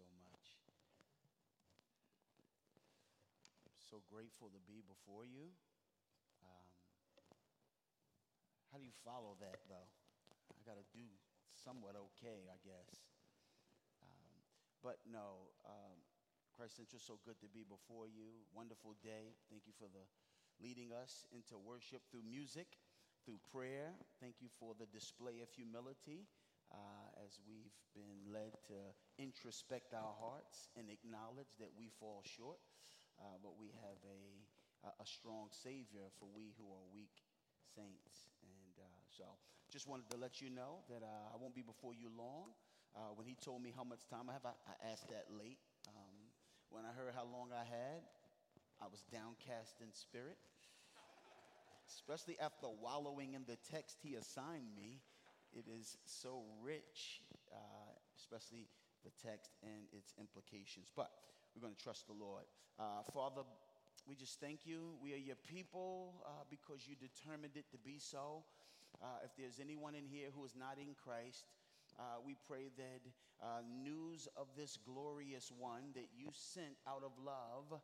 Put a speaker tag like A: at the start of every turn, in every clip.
A: so much. So grateful to be before you. Um, how do you follow that, though? I got to do somewhat okay, I guess. Um, but no, um, Christ Central, so good to be before you. Wonderful day. Thank you for the leading us into worship through music, through prayer. Thank you for the display of humility uh, as we've been led to introspect our hearts and acknowledge that we fall short, uh, but we have a, a strong Savior for we who are weak saints. And uh, so just wanted to let you know that uh, I won't be before you long. Uh, when he told me how much time I have, I, I asked that late. Um, when I heard how long I had, I was downcast in spirit especially after wallowing in the text he assigned me. It is so rich, uh, especially the text and its implications. But we're going to trust the Lord. Uh, Father, we just thank you. We are your people uh, because you determined it to be so. Uh, if there's anyone in here who is not in Christ, uh, we pray that uh, news of this glorious one that you sent out of love,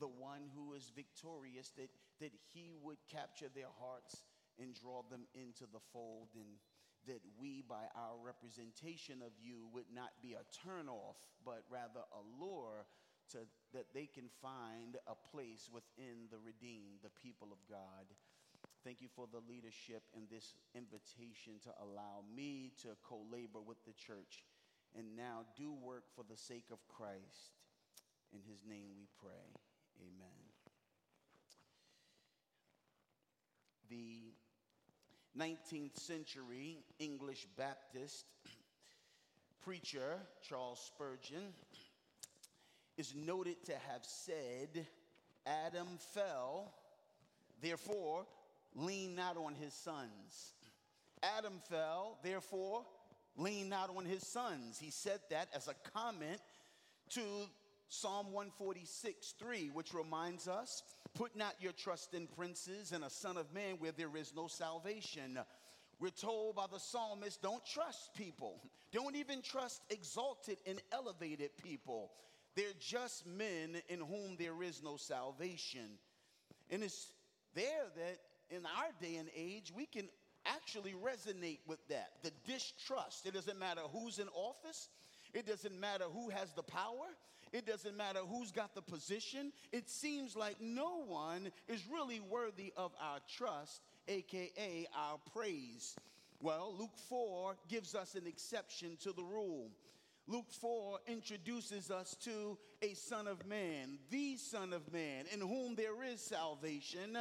A: the one who is victorious, that, that he would capture their hearts and draw them into the fold and that we, by our representation of you, would not be a turnoff, but rather a lure to, that they can find a place within the redeemed, the people of God. Thank you for the leadership and this invitation to allow me to co labor with the church and now do work for the sake of Christ. In his name we pray. Amen. The 19th century English Baptist preacher Charles Spurgeon is noted to have said, Adam fell, therefore lean not on his sons. Adam fell, therefore lean not on his sons. He said that as a comment to Psalm 146 3, which reminds us Put not your trust in princes and a son of man where there is no salvation. We're told by the psalmist don't trust people, don't even trust exalted and elevated people. They're just men in whom there is no salvation. And it's there that in our day and age, we can actually resonate with that the distrust. It doesn't matter who's in office, it doesn't matter who has the power, it doesn't matter who's got the position. It seems like no one is really worthy of our trust, aka our praise. Well, Luke 4 gives us an exception to the rule. Luke 4 introduces us to a Son of Man, the Son of Man, in whom there is salvation,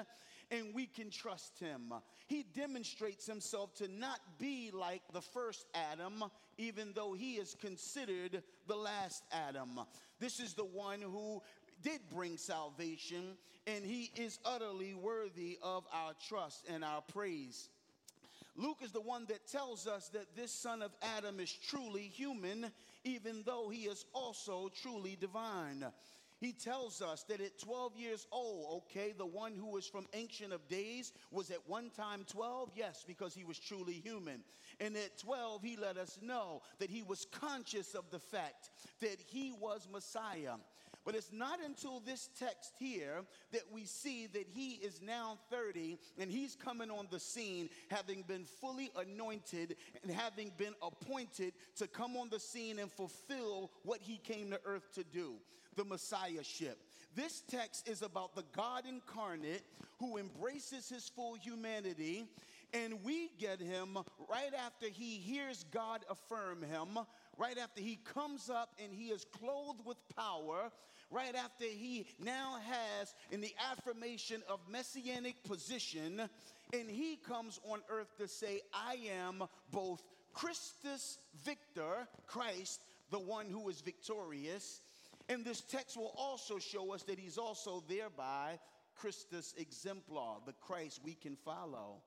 A: and we can trust him. He demonstrates himself to not be like the first Adam, even though he is considered the last Adam. This is the one who did bring salvation, and he is utterly worthy of our trust and our praise. Luke is the one that tells us that this son of Adam is truly human, even though he is also truly divine. He tells us that at 12 years old, okay, the one who was from Ancient of Days was at one time 12, yes, because he was truly human. And at 12, he let us know that he was conscious of the fact that he was Messiah. But it's not until this text here that we see that he is now 30 and he's coming on the scene having been fully anointed and having been appointed to come on the scene and fulfill what he came to earth to do the Messiahship. This text is about the God incarnate who embraces his full humanity, and we get him right after he hears God affirm him, right after he comes up and he is clothed with power, right after he now has in the affirmation of messianic position, and he comes on earth to say, I am both Christus Victor, Christ, the one who is victorious, and this text will also show us that he's also thereby Christus exemplar, the Christ we can follow.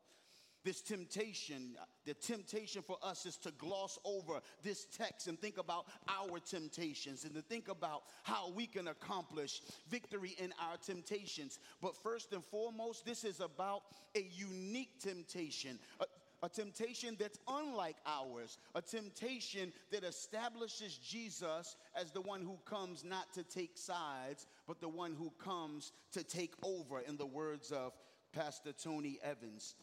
A: This temptation, the temptation for us is to gloss over this text and think about our temptations and to think about how we can accomplish victory in our temptations. But first and foremost, this is about a unique temptation. Uh, a temptation that's unlike ours, a temptation that establishes Jesus as the one who comes not to take sides, but the one who comes to take over, in the words of Pastor Tony Evans.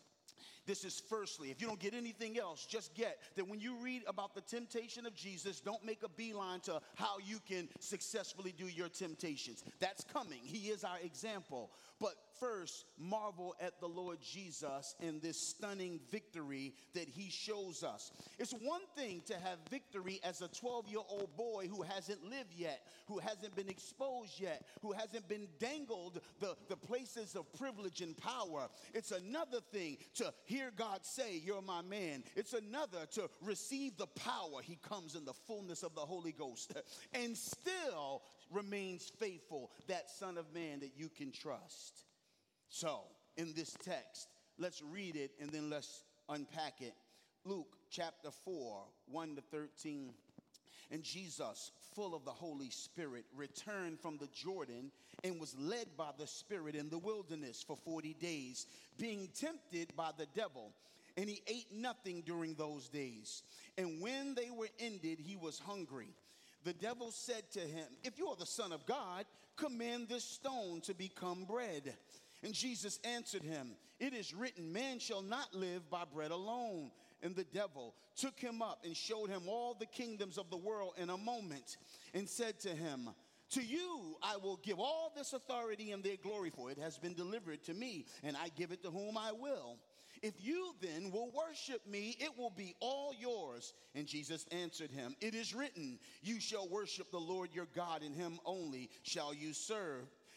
A: This is firstly, if you don't get anything else, just get that when you read about the temptation of Jesus, don't make a beeline to how you can successfully do your temptations. That's coming. He is our example. But first, marvel at the Lord Jesus and this stunning victory that he shows us. It's one thing to have victory as a 12 year old boy who hasn't lived yet, who hasn't been exposed yet, who hasn't been dangled the, the places of privilege and power. It's another thing to hear God say, You're my man. It's another to receive the power. He comes in the fullness of the Holy Ghost and still remains faithful, that Son of Man that you can trust. So, in this text, let's read it and then let's unpack it. Luke chapter 4, 1 to 13. And Jesus, full of the Holy Spirit, returned from the Jordan and was led by the Spirit in the wilderness for 40 days, being tempted by the devil. And he ate nothing during those days. And when they were ended, he was hungry. The devil said to him, If you are the Son of God, command this stone to become bread. And Jesus answered him, It is written, Man shall not live by bread alone. And the devil took him up and showed him all the kingdoms of the world in a moment and said to him, To you I will give all this authority and their glory, for it has been delivered to me, and I give it to whom I will. If you then will worship me, it will be all yours. And Jesus answered him, It is written, You shall worship the Lord your God, and him only shall you serve.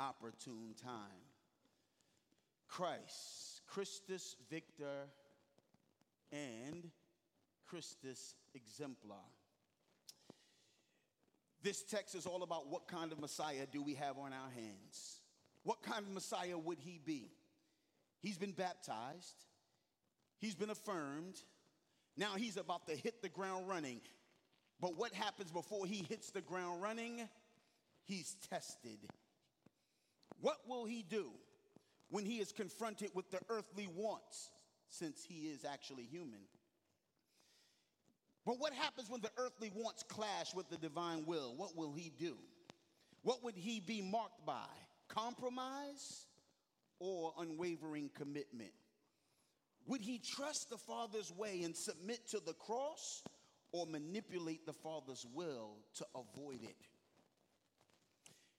A: opportune time. Christ, Christus Victor, and Christus Exemplar. This text is all about what kind of Messiah do we have on our hands? What kind of Messiah would he be? He's been baptized, he's been affirmed. Now he's about to hit the ground running. But what happens before he hits the ground running? He's tested. What will he do when he is confronted with the earthly wants, since he is actually human? But what happens when the earthly wants clash with the divine will? What will he do? What would he be marked by? Compromise or unwavering commitment? Would he trust the Father's way and submit to the cross or manipulate the Father's will to avoid it?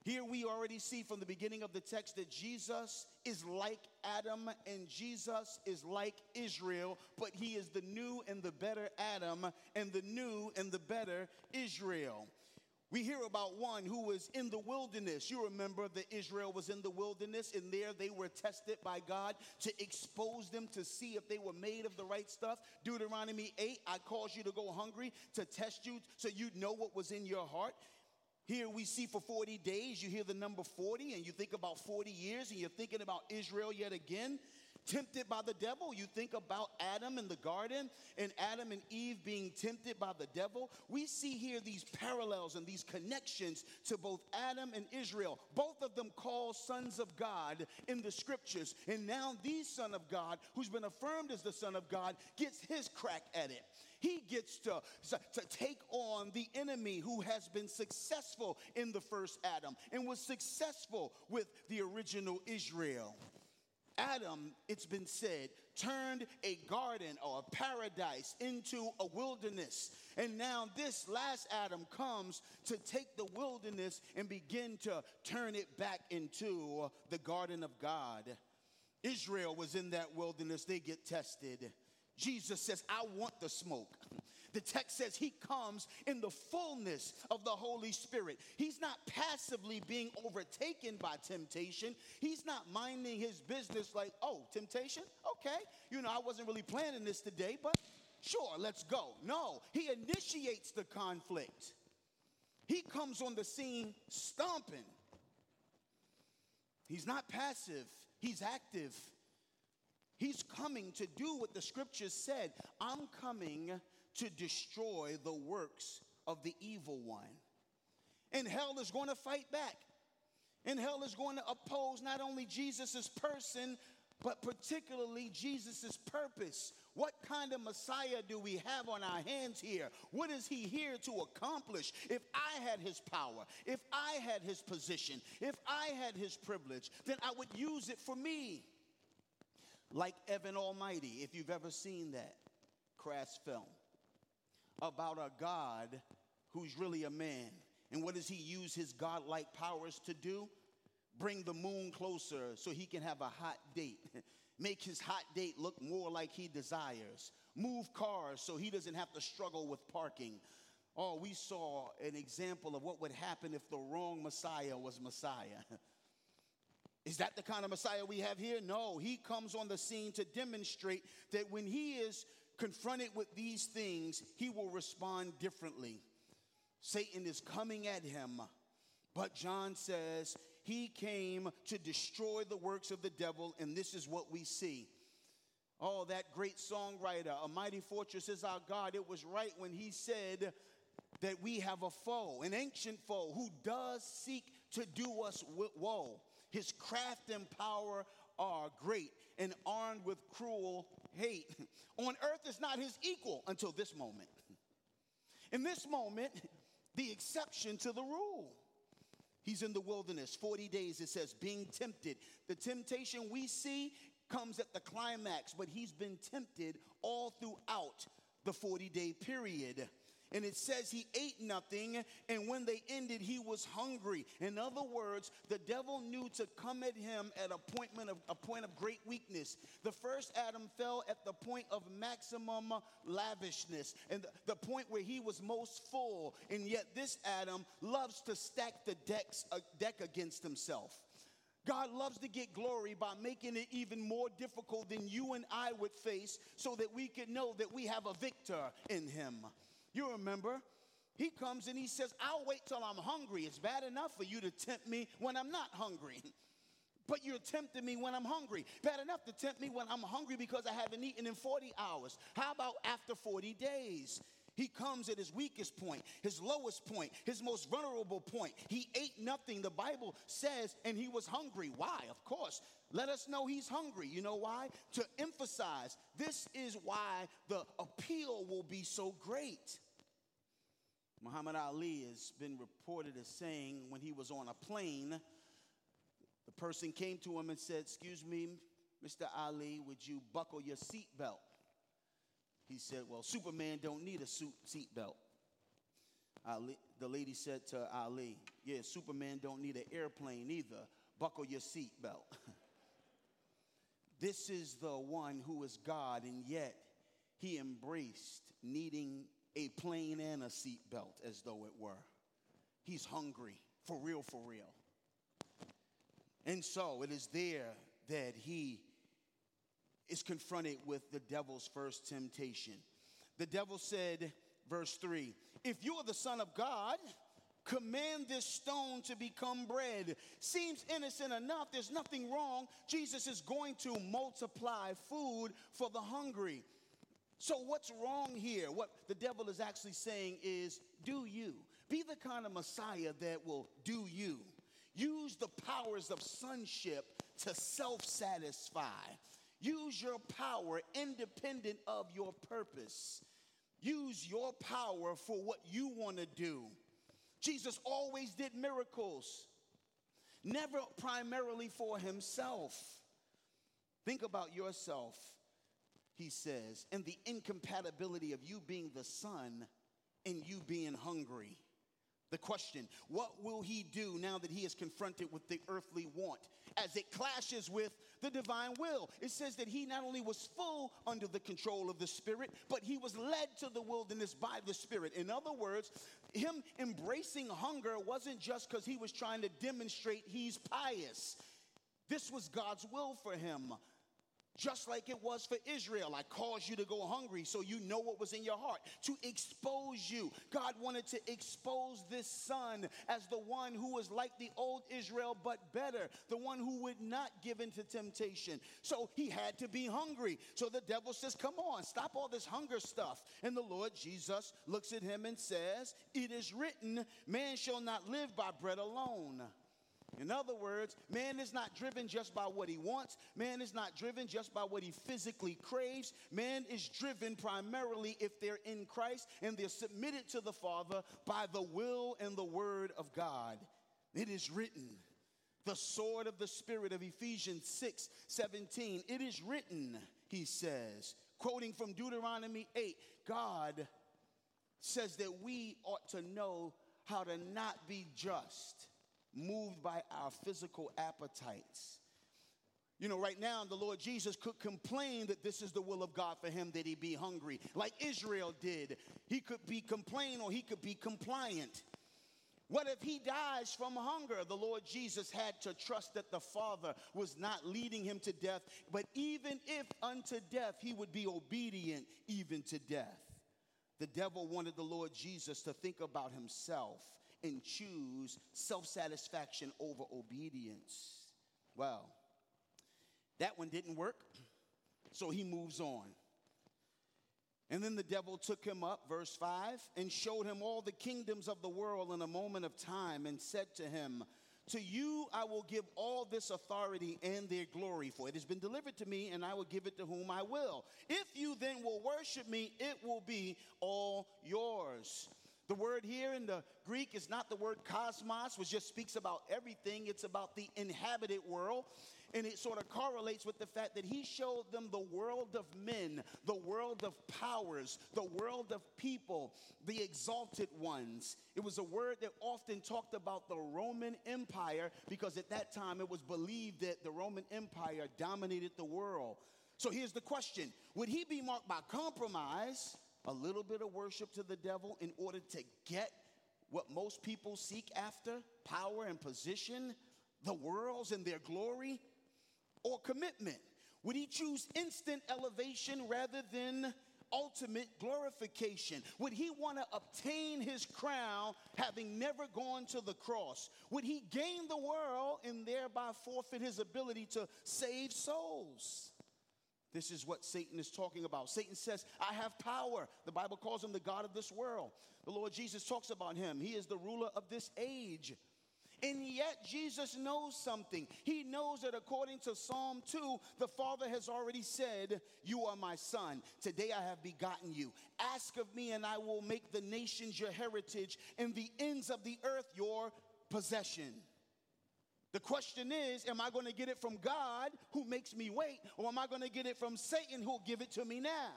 A: Here we already see from the beginning of the text that Jesus is like Adam and Jesus is like Israel, but he is the new and the better Adam and the new and the better Israel. We hear about one who was in the wilderness. You remember that Israel was in the wilderness, and there they were tested by God to expose them to see if they were made of the right stuff. Deuteronomy 8 I caused you to go hungry to test you so you'd know what was in your heart. Here we see for 40 days, you hear the number 40, and you think about 40 years, and you're thinking about Israel yet again. Tempted by the devil, you think about Adam in the garden and Adam and Eve being tempted by the devil. We see here these parallels and these connections to both Adam and Israel, both of them called sons of God in the scriptures. And now, the Son of God, who's been affirmed as the Son of God, gets his crack at it. He gets to, to take on the enemy who has been successful in the first Adam and was successful with the original Israel. Adam, it's been said, turned a garden or a paradise into a wilderness. And now this last Adam comes to take the wilderness and begin to turn it back into the garden of God. Israel was in that wilderness, they get tested. Jesus says, I want the smoke. The text says he comes in the fullness of the Holy Spirit. He's not passively being overtaken by temptation. He's not minding his business like, oh, temptation? Okay. You know, I wasn't really planning this today, but sure, let's go. No, he initiates the conflict. He comes on the scene stomping. He's not passive, he's active. He's coming to do what the scriptures said. I'm coming to destroy the works of the evil one. And hell is going to fight back. And hell is going to oppose not only Jesus' person, but particularly Jesus' purpose. What kind of Messiah do we have on our hands here? What is he here to accomplish? If I had his power, if I had his position, if I had his privilege, then I would use it for me like Evan Almighty, if you've ever seen that crass film about a God who's really a man. And what does he use his godlike powers to do? Bring the moon closer so he can have a hot date. Make his hot date look more like he desires. Move cars so he doesn't have to struggle with parking. Oh, we saw an example of what would happen if the wrong Messiah was Messiah. Is that the kind of Messiah we have here? No, he comes on the scene to demonstrate that when he is confronted with these things, he will respond differently. Satan is coming at him, but John says he came to destroy the works of the devil, and this is what we see. Oh, that great songwriter, A Mighty Fortress is Our God. It was right when he said that we have a foe, an ancient foe, who does seek to do us woe. His craft and power are great and armed with cruel hate. On earth is not his equal until this moment. In this moment, the exception to the rule. He's in the wilderness 40 days, it says, being tempted. The temptation we see comes at the climax, but he's been tempted all throughout the 40 day period. And it says he ate nothing, and when they ended, he was hungry. In other words, the devil knew to come at him at a point of, a point of great weakness. The first Adam fell at the point of maximum lavishness, and the, the point where he was most full. And yet, this Adam loves to stack the decks, uh, deck against himself. God loves to get glory by making it even more difficult than you and I would face so that we can know that we have a victor in him. You remember? He comes and he says, I'll wait till I'm hungry. It's bad enough for you to tempt me when I'm not hungry. But you're tempting me when I'm hungry. Bad enough to tempt me when I'm hungry because I haven't eaten in 40 hours. How about after 40 days? He comes at his weakest point, his lowest point, his most vulnerable point. He ate nothing, the Bible says, and he was hungry. Why? Of course. Let us know he's hungry. You know why? To emphasize this is why the appeal will be so great. Muhammad Ali has been reported as saying when he was on a plane, the person came to him and said, Excuse me, Mr. Ali, would you buckle your seatbelt? He said, Well, Superman don't need a suit seatbelt. The lady said to Ali, Yeah, Superman don't need an airplane either. Buckle your seatbelt. this is the one who is God, and yet he embraced needing a plane and a seatbelt as though it were. He's hungry, for real, for real. And so it is there that he is confronted with the devil's first temptation. The devil said, verse 3 If you are the Son of God, command this stone to become bread. Seems innocent enough. There's nothing wrong. Jesus is going to multiply food for the hungry. So, what's wrong here? What the devil is actually saying is do you. Be the kind of Messiah that will do you. Use the powers of sonship to self satisfy. Use your power independent of your purpose. Use your power for what you want to do. Jesus always did miracles, never primarily for himself. Think about yourself he says, and the incompatibility of you being the son and you being hungry. The question, what will he do now that he is confronted with the earthly want as it clashes with the divine will? It says that he not only was full under the control of the Spirit, but he was led to the wilderness by the Spirit. In other words, him embracing hunger wasn't just because he was trying to demonstrate he's pious. This was God's will for him just like it was for Israel. I caused you to go hungry so you know what was in your heart, to expose you. God wanted to expose this son as the one who was like the old Israel, but better, the one who would not give in to temptation. So he had to be hungry. So the devil says, Come on, stop all this hunger stuff. And the Lord Jesus looks at him and says, It is written, man shall not live by bread alone in other words, man is not driven just by what he wants. Man is not driven just by what he physically craves. Man is driven primarily if they're in Christ and they're submitted to the Father by the will and the word of God. It is written, the sword of the Spirit of Ephesians 6 17. It is written, he says, quoting from Deuteronomy 8, God says that we ought to know how to not be just moved by our physical appetites. You know, right now, the Lord Jesus could complain that this is the will of God for him that he be hungry, like Israel did. He could be complain or he could be compliant. What if he dies from hunger? The Lord Jesus had to trust that the Father was not leading him to death, but even if unto death, he would be obedient even to death. The devil wanted the Lord Jesus to think about himself and choose self satisfaction over obedience. Well, that one didn't work, so he moves on. And then the devil took him up, verse 5, and showed him all the kingdoms of the world in a moment of time, and said to him, To you I will give all this authority and their glory, for it has been delivered to me, and I will give it to whom I will. If you then will worship me, it will be all yours. The word here in the Greek is not the word cosmos, which just speaks about everything. It's about the inhabited world. And it sort of correlates with the fact that he showed them the world of men, the world of powers, the world of people, the exalted ones. It was a word that often talked about the Roman Empire because at that time it was believed that the Roman Empire dominated the world. So here's the question Would he be marked by compromise? A little bit of worship to the devil in order to get what most people seek after power and position, the worlds and their glory, or commitment? Would he choose instant elevation rather than ultimate glorification? Would he want to obtain his crown having never gone to the cross? Would he gain the world and thereby forfeit his ability to save souls? This is what Satan is talking about. Satan says, I have power. The Bible calls him the God of this world. The Lord Jesus talks about him. He is the ruler of this age. And yet, Jesus knows something. He knows that according to Psalm 2, the Father has already said, You are my son. Today I have begotten you. Ask of me, and I will make the nations your heritage and the ends of the earth your possession. The question is, am I going to get it from God who makes me wait, or am I going to get it from Satan who'll give it to me now?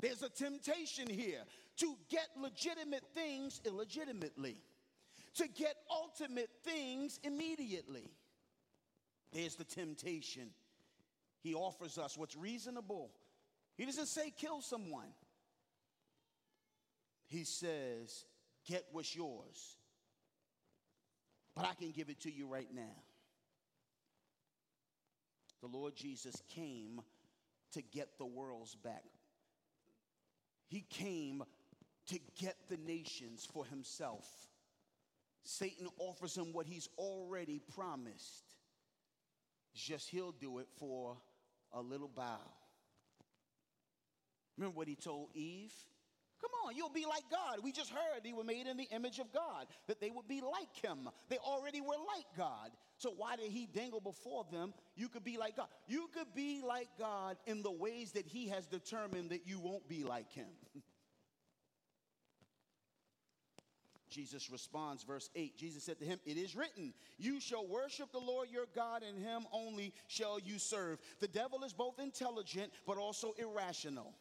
A: There's a temptation here to get legitimate things illegitimately, to get ultimate things immediately. There's the temptation. He offers us what's reasonable. He doesn't say kill someone, he says get what's yours but I can give it to you right now. The Lord Jesus came to get the worlds back. He came to get the nations for himself. Satan offers him what he's already promised. Just he'll do it for a little bow. Remember what he told Eve? Come on, you'll be like God. We just heard they were made in the image of God, that they would be like Him. They already were like God. So why did He dangle before them? You could be like God. You could be like God in the ways that He has determined that you won't be like Him. Jesus responds, verse 8. Jesus said to him, It is written, You shall worship the Lord your God, and him only shall you serve. The devil is both intelligent but also irrational.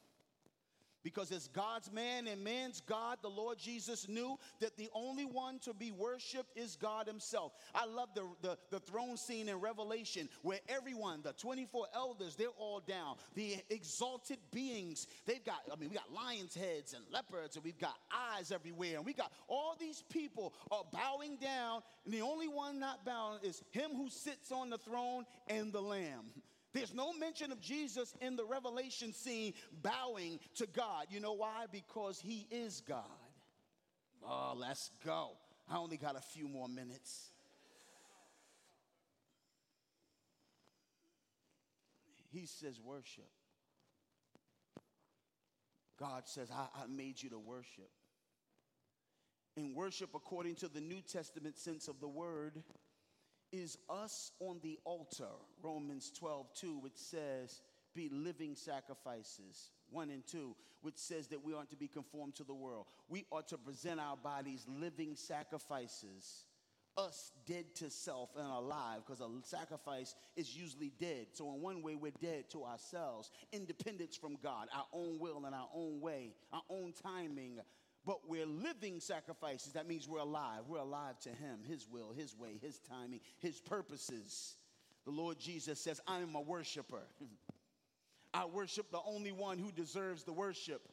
A: Because as God's man and man's God, the Lord Jesus knew that the only one to be worshiped is God Himself. I love the, the, the, throne scene in Revelation where everyone, the 24 elders, they're all down. The exalted beings, they've got, I mean, we got lions' heads and leopards, and we've got eyes everywhere, and we got all these people are bowing down, and the only one not bowing is Him who sits on the throne and the Lamb. There's no mention of Jesus in the revelation scene bowing to God. You know why? Because he is God. Oh, let's go. I only got a few more minutes. He says, worship. God says, I, I made you to worship. And worship, according to the New Testament sense of the word, is us on the altar. Romans 12, 2, which says, be living sacrifices. 1 and 2, which says that we aren't to be conformed to the world. We are to present our bodies living sacrifices, us dead to self and alive, because a sacrifice is usually dead. So, in one way, we're dead to ourselves, independence from God, our own will and our own way, our own timing, but we're living sacrifices. That means we're alive. We're alive to Him, His will, His way, His timing, His purposes. The Lord Jesus says, I am a worshiper. I worship the only one who deserves the worship.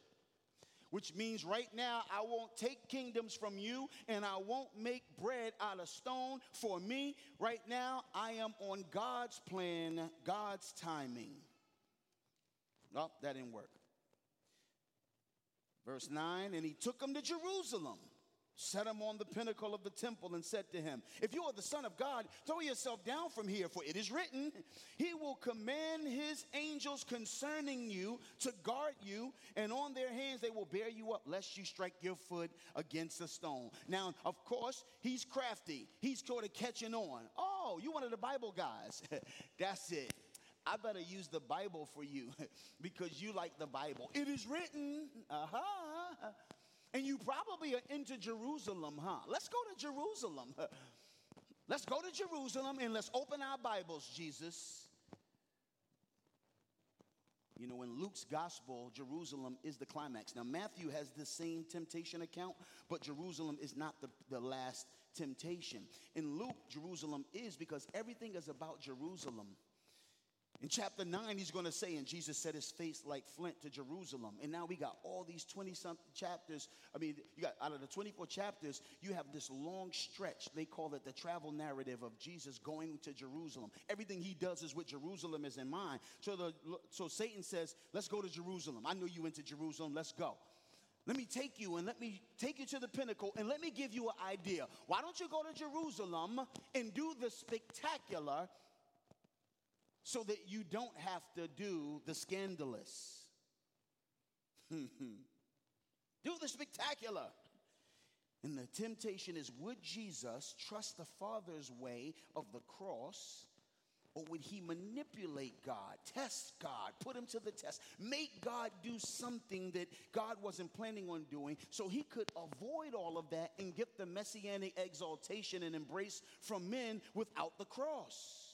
A: Which means right now, I won't take kingdoms from you and I won't make bread out of stone for me. Right now, I am on God's plan, God's timing. Oh, that didn't work. Verse 9, and he took him to Jerusalem, set him on the pinnacle of the temple, and said to him, If you are the Son of God, throw yourself down from here, for it is written, He will command His angels concerning you to guard you, and on their hands they will bear you up, lest you strike your foot against a stone. Now, of course, he's crafty, he's sort of catching on. Oh, you one of the Bible guys. That's it. I better use the Bible for you because you like the Bible. It is written, uh huh. And you probably are into Jerusalem, huh? Let's go to Jerusalem. Let's go to Jerusalem and let's open our Bibles, Jesus. You know, in Luke's gospel, Jerusalem is the climax. Now, Matthew has the same temptation account, but Jerusalem is not the, the last temptation. In Luke, Jerusalem is because everything is about Jerusalem. In chapter 9, he's going to say, and Jesus set his face like flint to Jerusalem. And now we got all these 20 something chapters. I mean, you got out of the 24 chapters, you have this long stretch. They call it the travel narrative of Jesus going to Jerusalem. Everything he does is with Jerusalem is in mind. So, the, so Satan says, Let's go to Jerusalem. I know you went to Jerusalem. Let's go. Let me take you and let me take you to the pinnacle and let me give you an idea. Why don't you go to Jerusalem and do the spectacular? So that you don't have to do the scandalous. do the spectacular. And the temptation is would Jesus trust the Father's way of the cross? Or would he manipulate God, test God, put him to the test, make God do something that God wasn't planning on doing so he could avoid all of that and get the messianic exaltation and embrace from men without the cross?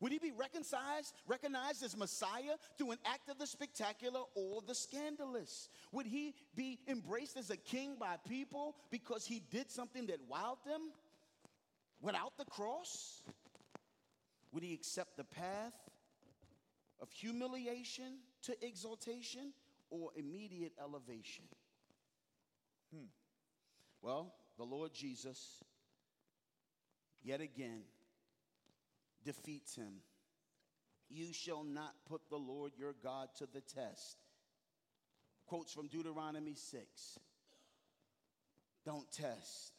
A: Would he be recognized, recognized as Messiah through an act of the spectacular or the scandalous? Would he be embraced as a king by people because he did something that wowed them without the cross? Would he accept the path of humiliation to exaltation or immediate elevation? Hmm. Well, the Lord Jesus, yet again, defeats him. You shall not put the Lord your God to the test. Quotes from Deuteronomy 6. Don't test.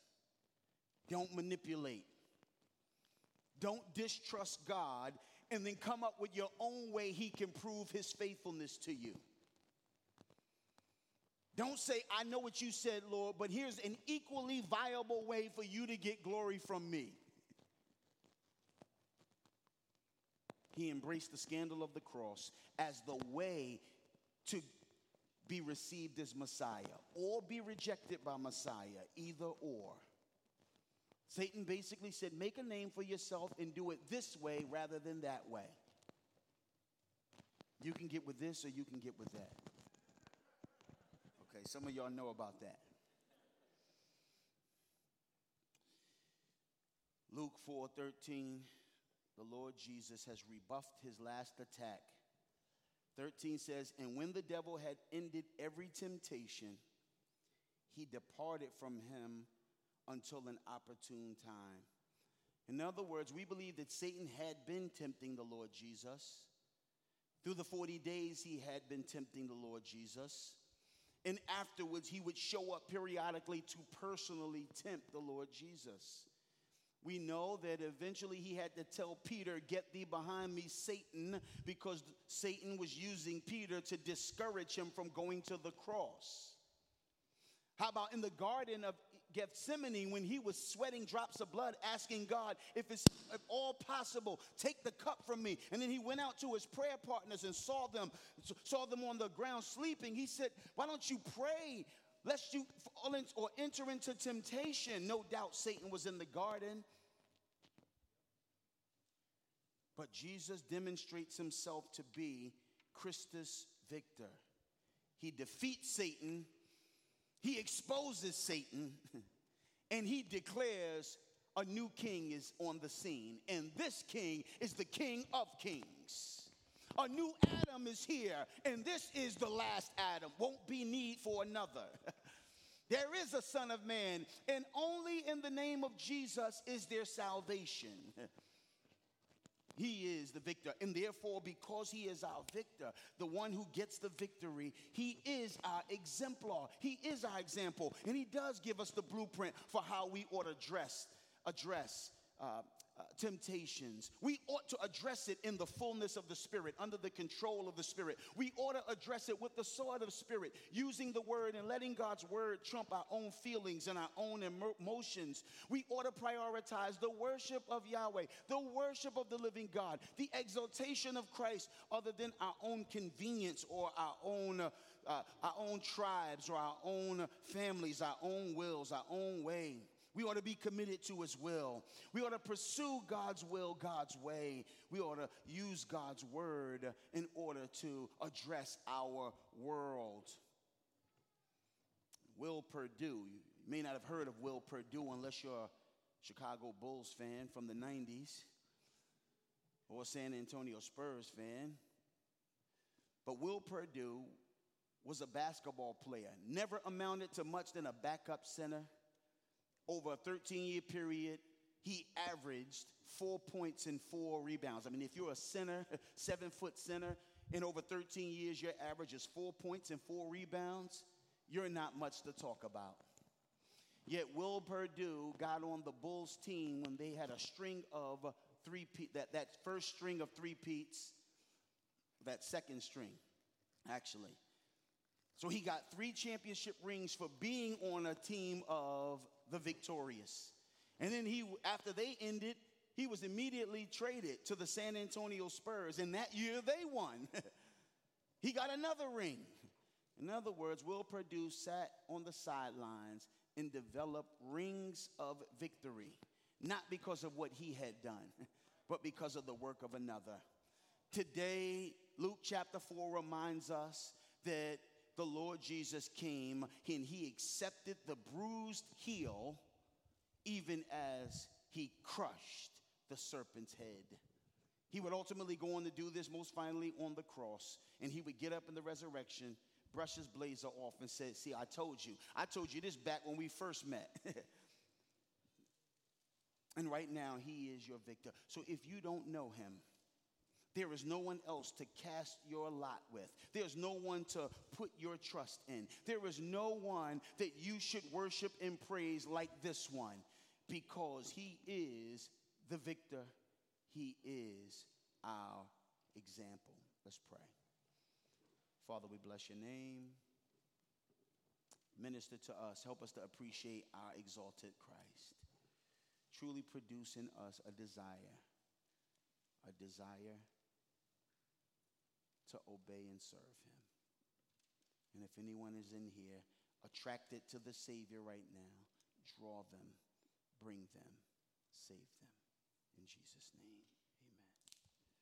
A: Don't manipulate. Don't distrust God and then come up with your own way he can prove his faithfulness to you. Don't say, I know what you said, Lord, but here's an equally viable way for you to get glory from me. He embraced the scandal of the cross as the way to be received as Messiah or be rejected by Messiah, either or. Satan basically said, Make a name for yourself and do it this way rather than that way. You can get with this or you can get with that. Okay, some of y'all know about that. Luke 4:13 the Lord Jesus has rebuffed his last attack. 13 says, And when the devil had ended every temptation, he departed from him until an opportune time. In other words, we believe that Satan had been tempting the Lord Jesus. Through the 40 days, he had been tempting the Lord Jesus. And afterwards, he would show up periodically to personally tempt the Lord Jesus. We know that eventually he had to tell Peter, Get thee behind me, Satan, because Satan was using Peter to discourage him from going to the cross. How about in the Garden of Gethsemane when he was sweating drops of blood, asking God, if it's if all possible, take the cup from me. And then he went out to his prayer partners and saw them, saw them on the ground sleeping. He said, Why don't you pray? Lest you fall into, or enter into temptation. No doubt Satan was in the garden. But Jesus demonstrates himself to be Christus Victor. He defeats Satan he exposes Satan and he declares a new king is on the scene. And this king is the king of kings. A new Adam is here, and this is the last Adam. Won't be need for another. there is a Son of Man, and only in the name of Jesus is there salvation. He is the victor. And therefore, because he is our victor, the one who gets the victory, he is our exemplar. He is our example. And he does give us the blueprint for how we ought to dress, address uh, uh, temptations. We ought to address it in the fullness of the Spirit, under the control of the Spirit. We ought to address it with the sword of Spirit, using the word and letting God's word trump our own feelings and our own emotions. We ought to prioritize the worship of Yahweh, the worship of the living God, the exaltation of Christ, other than our own convenience or our own. Uh, uh, our own tribes or our own families, our own wills, our own way. We ought to be committed to His will. We ought to pursue God's will, God's way. We ought to use God's word in order to address our world. Will Perdue, you may not have heard of Will Perdue unless you're a Chicago Bulls fan from the 90s or a San Antonio Spurs fan. But Will Perdue was a basketball player, never amounted to much than a backup center over a 13 year period, he averaged four points and four rebounds. I mean, if you're a center, seven foot center, in over 13 years, your average is four points and four rebounds, you're not much to talk about. Yet Will Perdue got on the Bulls team when they had a string of three that, that first string of three peats, that second string, actually. So he got three championship rings for being on a team of the victorious. And then he, after they ended, he was immediately traded to the San Antonio Spurs. And that year they won. he got another ring. In other words, Will Perdue sat on the sidelines and developed rings of victory, not because of what he had done, but because of the work of another. Today, Luke chapter 4 reminds us that the Lord Jesus came and he accepted the bruised heel even as he crushed the serpent's head. He would ultimately go on to do this most finally on the cross, and he would get up in the resurrection, brush his blazer off, and say, See, I told you. I told you this back when we first met. and right now, he is your victor. So if you don't know him, there is no one else to cast your lot with. There's no one to put your trust in. There is no one that you should worship and praise like this one because he is the victor. He is our example. Let's pray. Father, we bless your name. Minister to us. Help us to appreciate our exalted Christ. Truly produce in us a desire, a desire to obey and serve him. And if anyone is in here attracted to the Savior right now, draw them, bring them, save them. In Jesus' name.